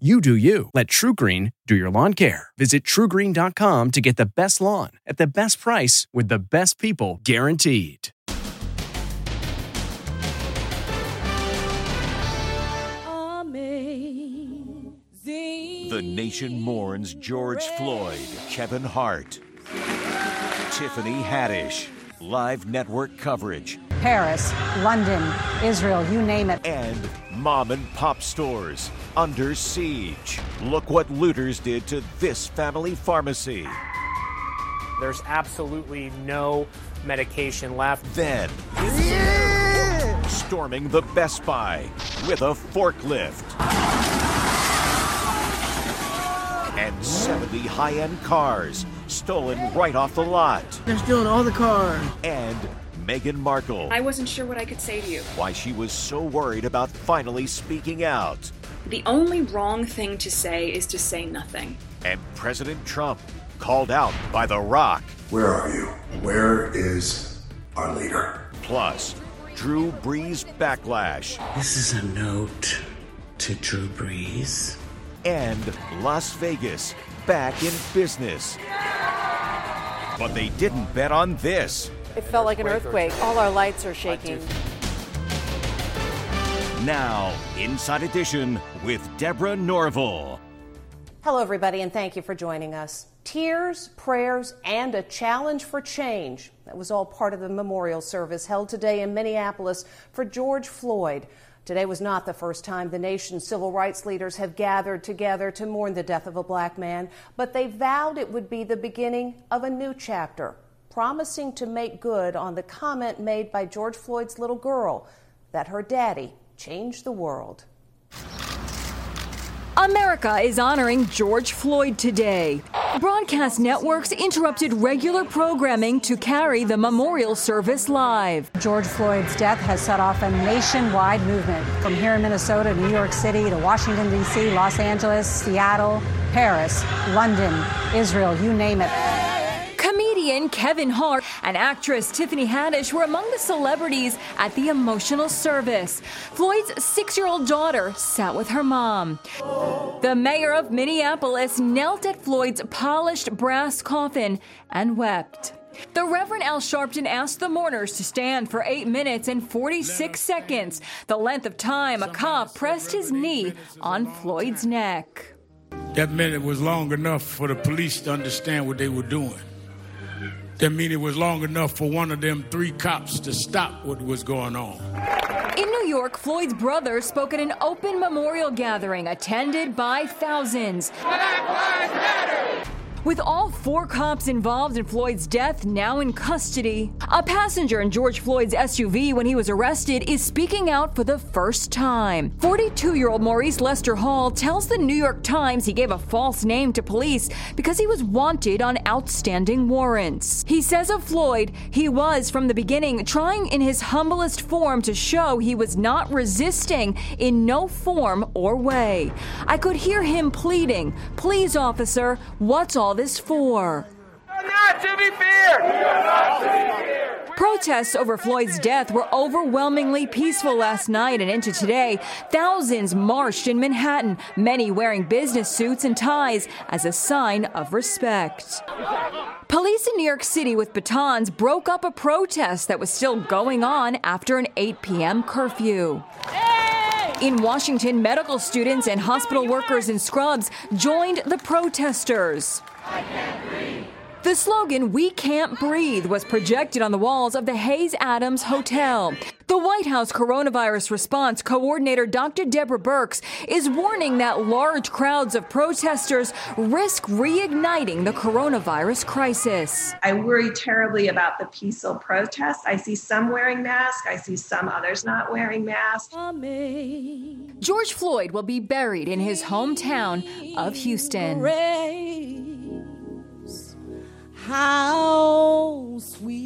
You do you. Let TruGreen do your lawn care. Visit trugreen.com to get the best lawn at the best price with the best people guaranteed. Amazing. The nation mourns George Floyd, Kevin Hart, Tiffany Haddish. Live network coverage. Paris, London, Israel, you name it. And mom and pop stores under siege. Look what looters did to this family pharmacy. There's absolutely no medication left. Then, yeah! storming the Best Buy with a forklift. And 70 high end cars stolen right off the lot. They're stealing all the cars. And Meghan Markle. I wasn't sure what I could say to you. Why she was so worried about finally speaking out. The only wrong thing to say is to say nothing. And President Trump called out by The Rock. Where are you? Where is our leader? Plus, Drew Brees backlash. This is a note to Drew Brees. And Las Vegas back in business. But they didn't bet on this. It felt like an earthquake. All our lights are shaking. Now, Inside Edition with Deborah Norville. Hello, everybody, and thank you for joining us. Tears, prayers, and a challenge for change. That was all part of the memorial service held today in Minneapolis for George Floyd. Today was not the first time the nation's civil rights leaders have gathered together to mourn the death of a black man, but they vowed it would be the beginning of a new chapter, promising to make good on the comment made by George Floyd's little girl that her daddy changed the world. America is honoring George Floyd today. Broadcast networks interrupted regular programming to carry the memorial service live. George Floyd's death has set off a nationwide movement from here in Minnesota, New York City, to Washington, D.C., Los Angeles, Seattle, Paris, London, Israel, you name it. Comedian Kevin Hart and actress Tiffany Haddish were among the celebrities at the emotional service. Floyd's six year old daughter sat with her mom. The mayor of Minneapolis knelt at Floyd's polished brass coffin and wept. The Reverend Al Sharpton asked the mourners to stand for 8 minutes and 46 seconds, the length of time a cop pressed his knee on Floyd's neck. That minute was long enough for the police to understand what they were doing. That mean it was long enough for one of them three cops to stop what was going on. In New York, Floyd's brother spoke at an open memorial gathering attended by thousands. Black Lives Matter! With all four cops involved in Floyd's death now in custody, a passenger in George Floyd's SUV when he was arrested is speaking out for the first time. 42 year old Maurice Lester Hall tells the New York Times he gave a false name to police because he was wanted on outstanding warrants. He says of Floyd, he was from the beginning trying in his humblest form to show he was not resisting in no form or way. I could hear him pleading, Please, officer, what's all this for? Not to be feared. Protests over Floyd's death were overwhelmingly peaceful last night and into today. Thousands marched in Manhattan, many wearing business suits and ties as a sign of respect. Police in New York City with batons broke up a protest that was still going on after an 8 p.m. curfew. In Washington, medical students and hospital workers in scrubs joined the protesters. The slogan, We Can't Breathe, was projected on the walls of the Hay-Adams Hotel. The White House coronavirus response coordinator, Dr. Deborah Birx, is warning that large crowds of protesters risk reigniting the coronavirus crisis. I worry terribly about the peaceful protests. I see some wearing masks, I see some others not wearing masks. George Floyd will be buried in his hometown of Houston. How sweet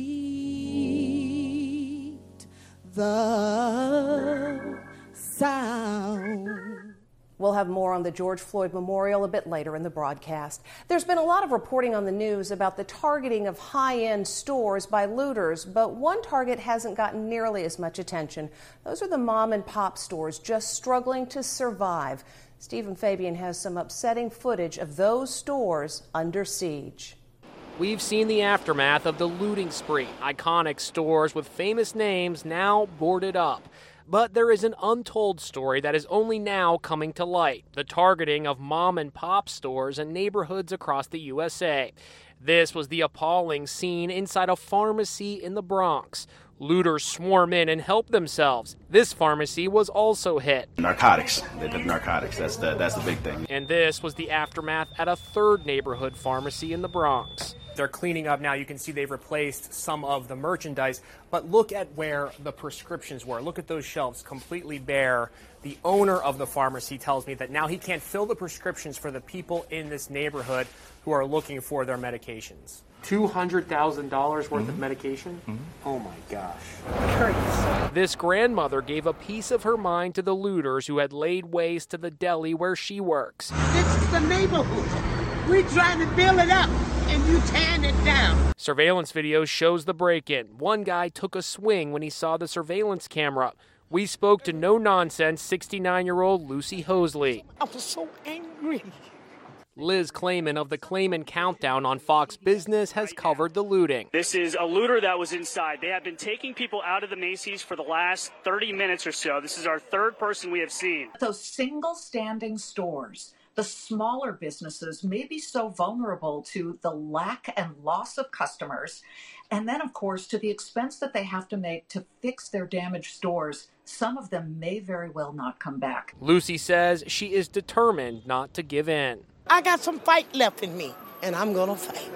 the sound. We'll have more on the George Floyd Memorial a bit later in the broadcast. There's been a lot of reporting on the news about the targeting of high end stores by looters, but one target hasn't gotten nearly as much attention. Those are the mom and pop stores just struggling to survive. Stephen Fabian has some upsetting footage of those stores under siege. We've seen the aftermath of the looting spree. Iconic stores with famous names now boarded up. But there is an untold story that is only now coming to light the targeting of mom and pop stores and neighborhoods across the USA. This was the appalling scene inside a pharmacy in the Bronx. Looters swarm in and help themselves. This pharmacy was also hit. Narcotics. They did narcotics. That's the that's the big thing. And this was the aftermath at a third neighborhood pharmacy in the Bronx. They're cleaning up now. You can see they've replaced some of the merchandise, but look at where the prescriptions were. Look at those shelves completely bare. The owner of the pharmacy tells me that now he can't fill the prescriptions for the people in this neighborhood who are looking for their medications. $200,000 worth Mm-hmm. of medication? Oh my gosh. This grandmother gave a piece of her mind to the looters who had laid waste to the deli where she works. This is the neighborhood. We're trying to build it up, and you tearing it down. Surveillance video shows the break in. One guy took a swing when he saw the surveillance camera. We spoke to no nonsense 69 year old Lucy Hosley. I was so angry. Liz Claman of the Claman Countdown on Fox Business has covered the looting. This is a looter that was inside. They have been taking people out of the Macy's for the last 30 minutes or so. This is our third person we have seen. Those single standing stores, the smaller businesses may be so vulnerable to the lack and loss of customers. And then, of course, to the expense that they have to make to fix their damaged stores, some of them may very well not come back. Lucy says she is determined not to give in. I got some fight left in me, and I'm gonna fight.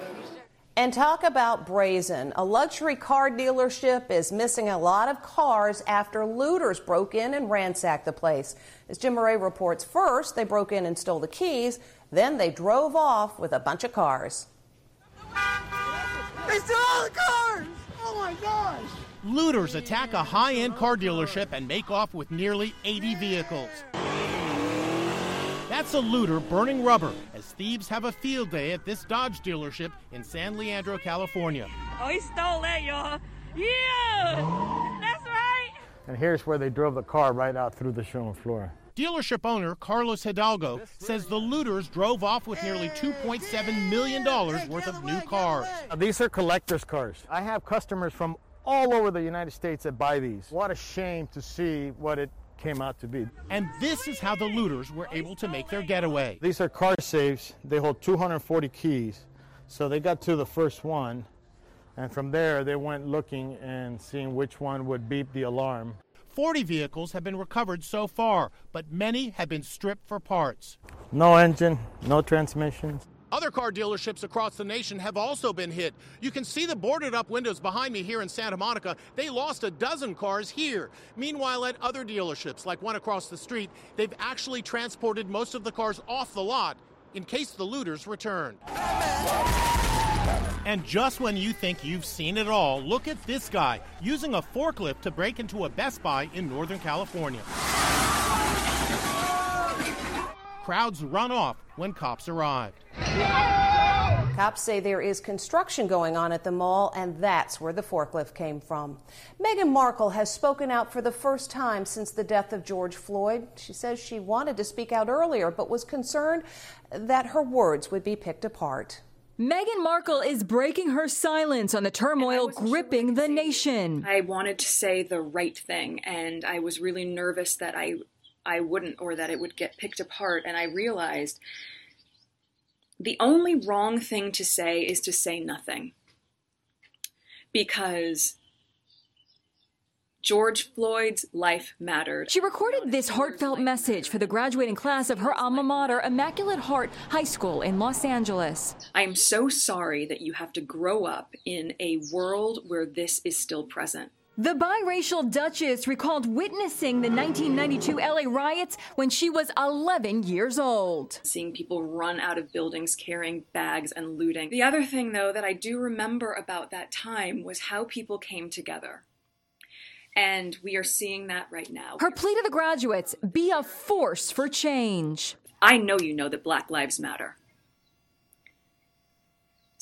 And talk about brazen. A luxury car dealership is missing a lot of cars after looters broke in and ransacked the place. As Jim Moret reports, first they broke in and stole the keys, then they drove off with a bunch of cars. They stole all the cars! Oh my gosh! Looters attack a high end car dealership and make off with nearly 80 vehicles. That's a looter burning rubber as thieves have a field day at this Dodge dealership in San Leandro, California. Oh, he stole that, y'all. Yeah! That's right! And here's where they drove the car right out through the showroom floor. Dealership owner Carlos Hidalgo says the looters drove off with nearly $2.7 million worth of new cars. These are collector's cars. I have customers from all over the United States that buy these. What a shame to see what it came out to be. And this is how the looters were able to make their getaway. These are car safes. They hold 240 keys. So they got to the first one, and from there they went looking and seeing which one would beep the alarm. 40 vehicles have been recovered so far, but many have been stripped for parts. No engine, no transmissions. Other car dealerships across the nation have also been hit. You can see the boarded up windows behind me here in Santa Monica. They lost a dozen cars here. Meanwhile, at other dealerships, like one across the street, they've actually transported most of the cars off the lot in case the looters return. And just when you think you've seen it all, look at this guy using a forklift to break into a Best Buy in Northern California. Crowds run off when cops arrived. Cops say there is construction going on at the mall, and that's where the forklift came from. Meghan Markle has spoken out for the first time since the death of George Floyd. She says she wanted to speak out earlier, but was concerned that her words would be picked apart. Meghan Markle is breaking her silence on the turmoil gripping the nation. I wanted to say the right thing, and I was really nervous that I I wouldn't or that it would get picked apart. And I realized the only wrong thing to say is to say nothing. Because George Floyd's life mattered. She recorded this heartfelt message for the graduating class of her alma mater, Immaculate Heart High School in Los Angeles. I am so sorry that you have to grow up in a world where this is still present. The biracial Duchess recalled witnessing the 1992 LA riots when she was 11 years old. Seeing people run out of buildings carrying bags and looting. The other thing, though, that I do remember about that time was how people came together. And we are seeing that right now. Her plea to the graduates be a force for change. I know you know that Black Lives Matter.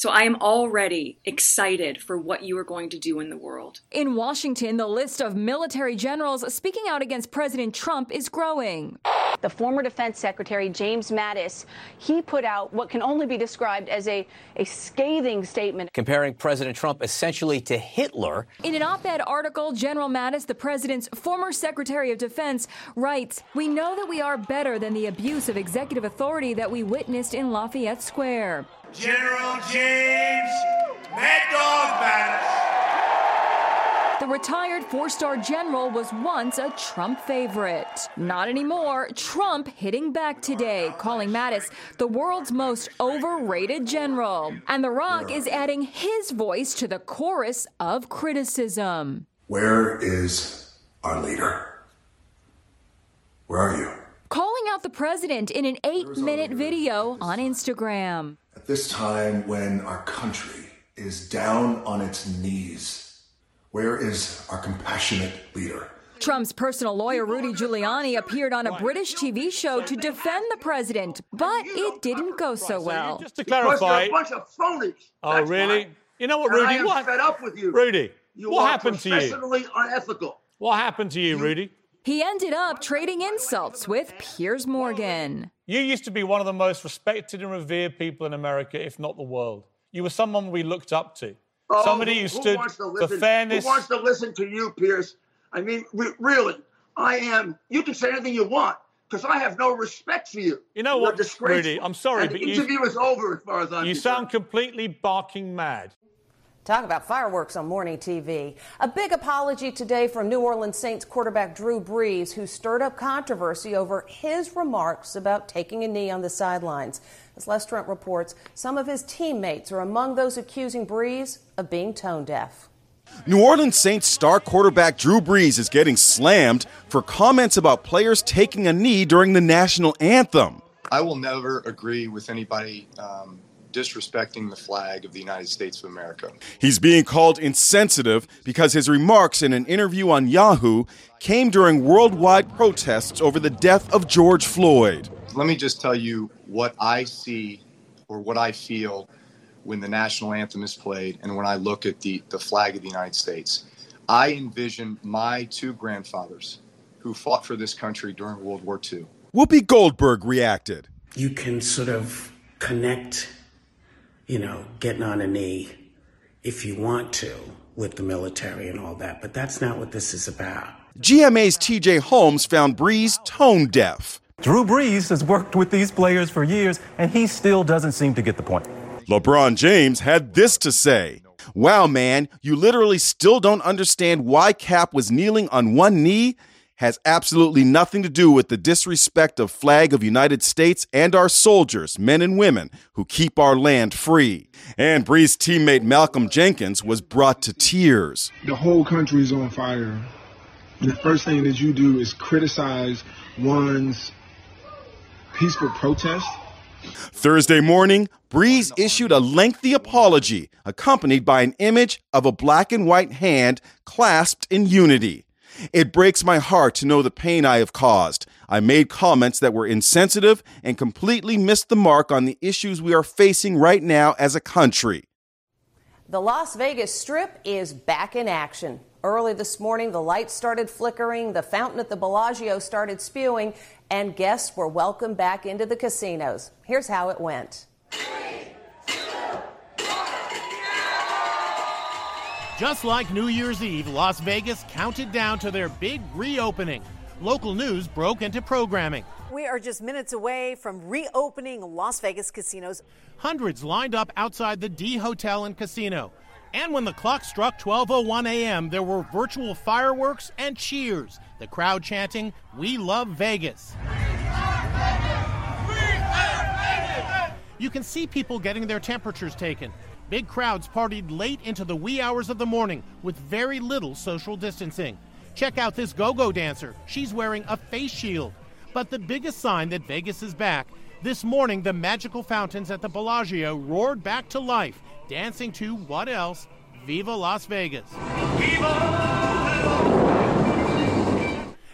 So I am already excited for what you are going to do in the world. In Washington, the list of military generals speaking out against President Trump is growing. The former defense secretary, James Mattis, he put out what can only be described as a, a scathing statement. Comparing President Trump essentially to Hitler. In an op ed article, General Mattis, the president's former secretary of defense, writes We know that we are better than the abuse of executive authority that we witnessed in Lafayette Square. General James Mad Dog Mattis. The retired four star general was once a Trump favorite. Not anymore. Trump hitting back today, calling Mattis the world's most overrated general. And The Rock is adding his voice to the chorus of criticism. Where is our leader? Where are you? Calling out the president in an eight minute video on Instagram. At this time when our country is down on its knees, where is our compassionate leader? Trump's personal lawyer, Rudy Giuliani, appeared on a British TV show to defend the president, but it didn't go so well. Just to clarify. a bunch of phonies. Oh, really? why. You know what, And Rudy? I am what? fed up with you. Rudy, You what happened to you? professionally unethical. What happened to you, Rudy? He ended up trading insults with Piers Morgan. You used to be one of the most respected and revered people in America, if not the world. You were someone we looked up to. Oh, Somebody who, who stood for fairness. Who wants to listen to you, Piers? I mean, re- really, I am. You can say anything you want because I have no respect for you. You know You're what. Rudy? I'm sorry, And but the you- interview is over as far as I'm You concerned. sound completely barking mad. Talk about fireworks on morning TV. A big apology today from New Orleans Saints quarterback Drew Brees, who stirred up controversy over his remarks about taking a knee on the sidelines. As Les Trent reports, some of his teammates are among those accusing Brees of being tone deaf. New Orleans Saints star quarterback Drew Brees is getting slammed for comments about players taking a knee during the national anthem. I will never agree with anybody um, disrespecting the flag of the United States of America. He's being called insensitive because his remarks in an interview on Yahoo came during worldwide protests over the death of George Floyd. Let me just tell you what I see or what I feel when the national anthem is played and when I look at the, the flag of the United States. I envision my two grandfathers who fought for this country during World War II. Whoopi Goldberg reacted. You can sort of connect, you know, getting on a knee if you want to with the military and all that, but that's not what this is about. GMA's TJ Holmes found Brees tone deaf. Drew Brees has worked with these players for years, and he still doesn't seem to get the point. LeBron James had this to say Wow, man, you literally still don't understand why Kap was kneeling on one knee? Has absolutely nothing to do with the disrespect of flag of United States and our soldiers, men and women, who keep our land free. And Brees' teammate Malcolm Jenkins was brought to tears. The whole country is on fire. The first thing that you do is criticize one's peaceful protest. Thursday morning, Brees issued a lengthy apology accompanied by an image of a black and white hand clasped in unity. It breaks my heart to know the pain I have caused. I made comments that were insensitive and completely missed the mark on the issues we are facing right now as a country. The Las Vegas Strip is back in action. Early this morning, the lights started flickering, the fountain at the Bellagio started spewing, and guests were welcomed back into the casinos. Here's how it went. Just like New Year's Eve, Las Vegas counted down to their big reopening. local news broke into programming. We are just minutes away from reopening Las Vegas casinos. Hundreds lined up outside the D Hotel and Casino. And when the clock struck 12:01 a.m., there were virtual fireworks and cheers. The crowd chanting, "We love Vegas." You can see people getting their temperatures taken. Big crowds partied late into the wee hours of the morning with very little social distancing. Check out this go go dancer. She's wearing a face shield. But the biggest sign that Vegas is back this morning, the magical fountains at the Bellagio roared back to life, dancing to what else? Viva Las Vegas. Viva!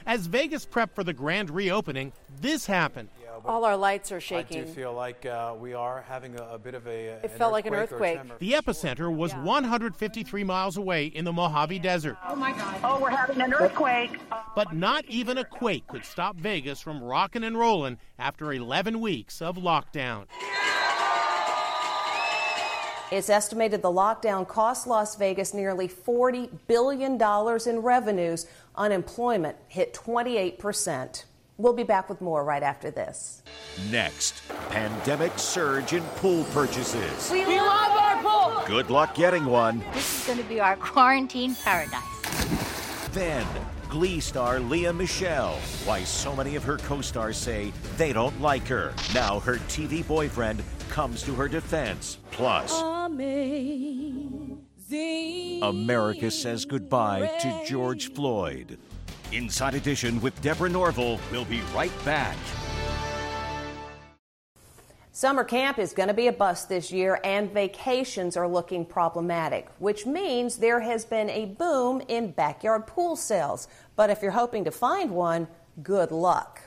As Vegas prepped for the grand reopening, this happened. All our lights are shaking. I shaking. do feel like uh, we are having a, a bit of a. It felt like an earthquake. The epicenter was 153 miles away in the Mojave Desert. Oh my God. Oh, we're having an earthquake. But not even a quake could stop Vegas from rocking and rolling after 11 weeks of lockdown. It's estimated the lockdown cost Las Vegas nearly $40 billion in revenues. Unemployment hit 28%. We'll be back with more right after this. Next, pandemic surge in pool purchases. We love our pool. Good luck getting one. This is going to be our quarantine paradise. Then, Glee star Lea Michele. Why so many of her co stars say they don't like her. Now her TV boyfriend comes to her defense. Plus, America says goodbye to George Floyd. Inside Edition with Deborah Norville. We'll be right back. Summer camp is going to be a bust this year, and vacations are looking problematic, which means there has been a boom in backyard pool sales. But if you're hoping to find one, good luck.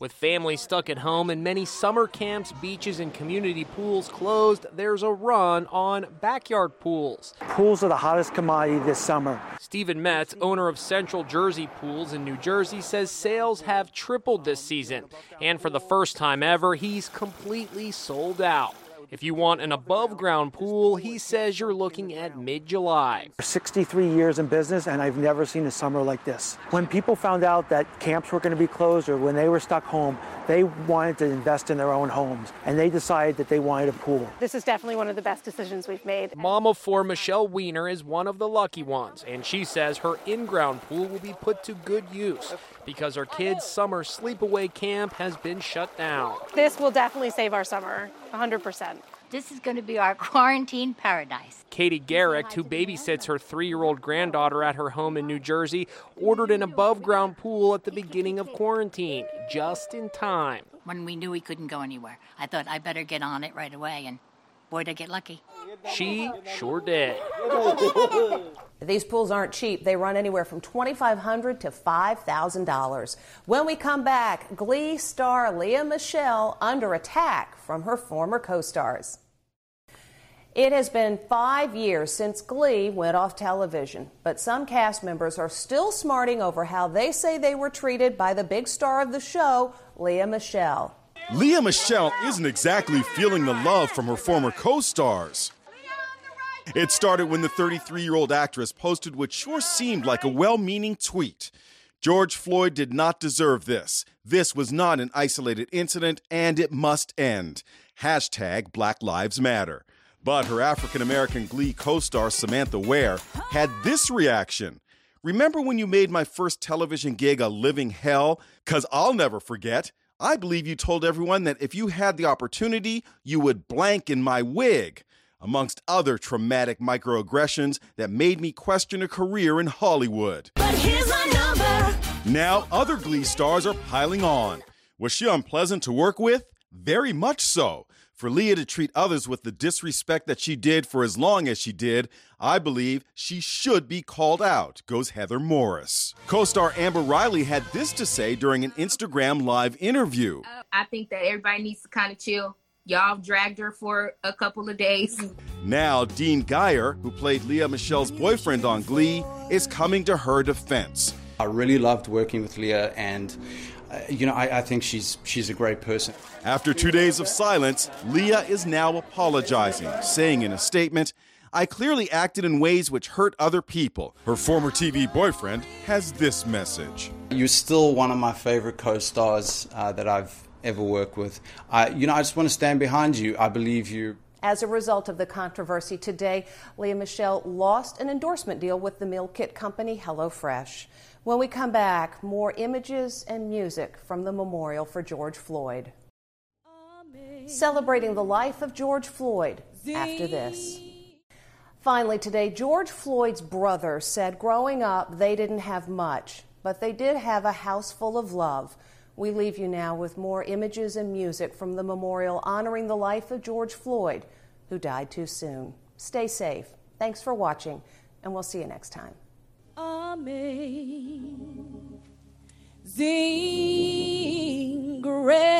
With families stuck at home and many summer camps, beaches, and community pools closed, there's a run on backyard pools. Pools are the hottest commodity this summer. Stephen Metz, owner of Central Jersey Pools in New Jersey, says sales have tripled this season. And for the first time ever, he's completely sold out. If you want an above ground pool, he says you're looking at mid July. 63 years in business, and I've never seen a summer like this. When people found out that camps were going to be closed or when they were stuck home, they wanted to invest in their own homes, and they decided that they wanted a pool. This is definitely one of the best decisions we've made. Mom of four Michelle Weiner is one of the lucky ones, and she says her in ground pool will be put to good use because her kids' summer sleepaway camp has been shut down. This will definitely save our summer, 100%. This is going to be our quarantine paradise. Katie Garrick, who babysits her three year old granddaughter at her home in New Jersey, ordered an above ground pool at the beginning of quarantine, just in time. When we knew we couldn't go anywhere, I thought I better get on it right away, and boy, did I get lucky. She sure did. These pools aren't cheap. They run anywhere from 2,500 to $5,000. When we come back, Glee star Lea Michele under attack from her former co stars. It has been five years since Glee went off television, but some cast members are still smarting over how they say they were treated by the big star of the show, Lea Michele. Lea Michele isn't exactly feeling the love from her former co stars. It started when the 33 year old actress posted what sure seemed like a well meaning tweet. George Floyd did not deserve this. This was not an isolated incident, and it must end. Hashtag Black Lives Matter. But her African American Glee co star Samantha Ware had this reaction. Remember when you made my first television gig a living hell? Because I'll never forget. I believe you told everyone that if you had the opportunity, you would blank in my wig, amongst other traumatic microaggressions that made me question a career in Hollywood. But here's my number. Now, other Glee stars are piling on. Was she unpleasant to work with? Very much so. For Lea to treat others with the disrespect that she did for as long as she did, I believe she should be called out, goes Heather Morris. Co star Amber Riley had this to say during an Instagram live interview. I think that everybody needs to kind of chill. Y'all dragged her for a couple of days. Now, Dean Geyer, who played Lea Michele's boyfriend on Glee, is coming to her defense. I really loved working with Lea, and uh, you know, I, I think she's she's a great person. After two days of silence, Lea is now apologizing, saying in a statement, I clearly acted in ways which hurt other people. Her former TV boyfriend has this message. You're still one of my favorite co-stars uh, that I've ever work with. I, you know, I just want to stand behind you. I believe you. As a result of the controversy today, Lea Michele lost an endorsement deal with the meal kit company HelloFresh. When we come back, more images and music from the memorial for George Floyd. Celebrating the life of George Floyd after this. Finally, today, George Floyd's brother said growing up they didn't have much, but they did have a house full of love. We leave you now with more images and music from the memorial honoring the life of George Floyd, who died too soon. Stay safe. Thanks for watching, and we'll see you next time. Amazing grace,